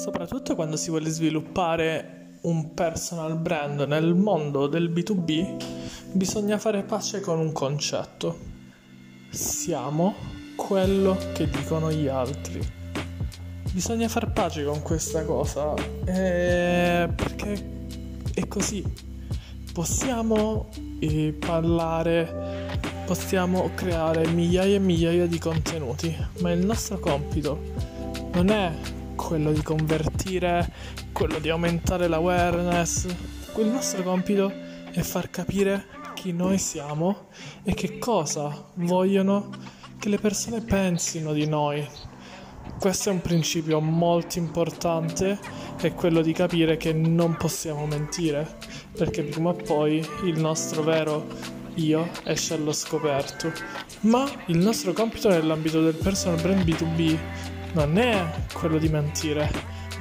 Soprattutto quando si vuole sviluppare un personal brand nel mondo del B2B, bisogna fare pace con un concetto. Siamo quello che dicono gli altri. Bisogna far pace con questa cosa eh, perché è così. Possiamo eh, parlare, possiamo creare migliaia e migliaia di contenuti, ma il nostro compito non è quello di convertire, quello di aumentare l'awareness. Il nostro compito è far capire chi noi siamo e che cosa vogliono che le persone pensino di noi. Questo è un principio molto importante, è quello di capire che non possiamo mentire, perché prima o poi il nostro vero io esce allo scoperto. Ma il nostro compito nell'ambito del personal brand B2B non è quello di mentire,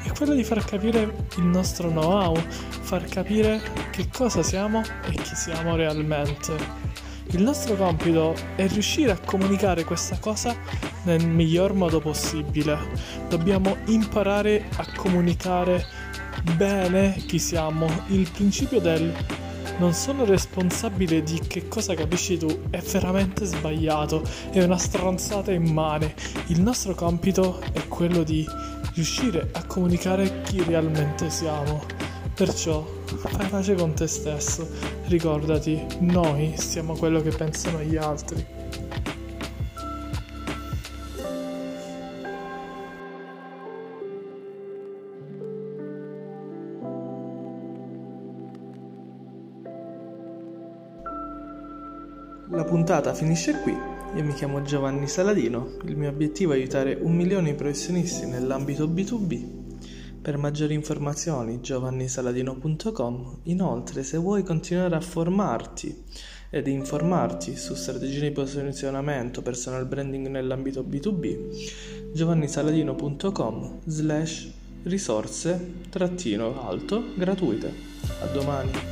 è quello di far capire il nostro know-how, far capire che cosa siamo e chi siamo realmente. Il nostro compito è riuscire a comunicare questa cosa nel miglior modo possibile. Dobbiamo imparare a comunicare bene chi siamo. Il principio del non sono responsabile di che cosa capisci tu, è veramente sbagliato, è una stronzata immane. Il nostro compito è quello di riuscire a comunicare chi realmente siamo. Perciò fai pace con te stesso, ricordati, noi siamo quello che pensano gli altri. La puntata finisce qui. Io mi chiamo Giovanni Saladino, il mio obiettivo è aiutare un milione di professionisti nell'ambito B2B. Per maggiori informazioni giovannisaladino.com. Inoltre, se vuoi continuare a formarti ed informarti su strategie di posizionamento, personal branding nell'ambito B2B, giovannisaladino.com slash risorse trattino alto gratuite. A domani.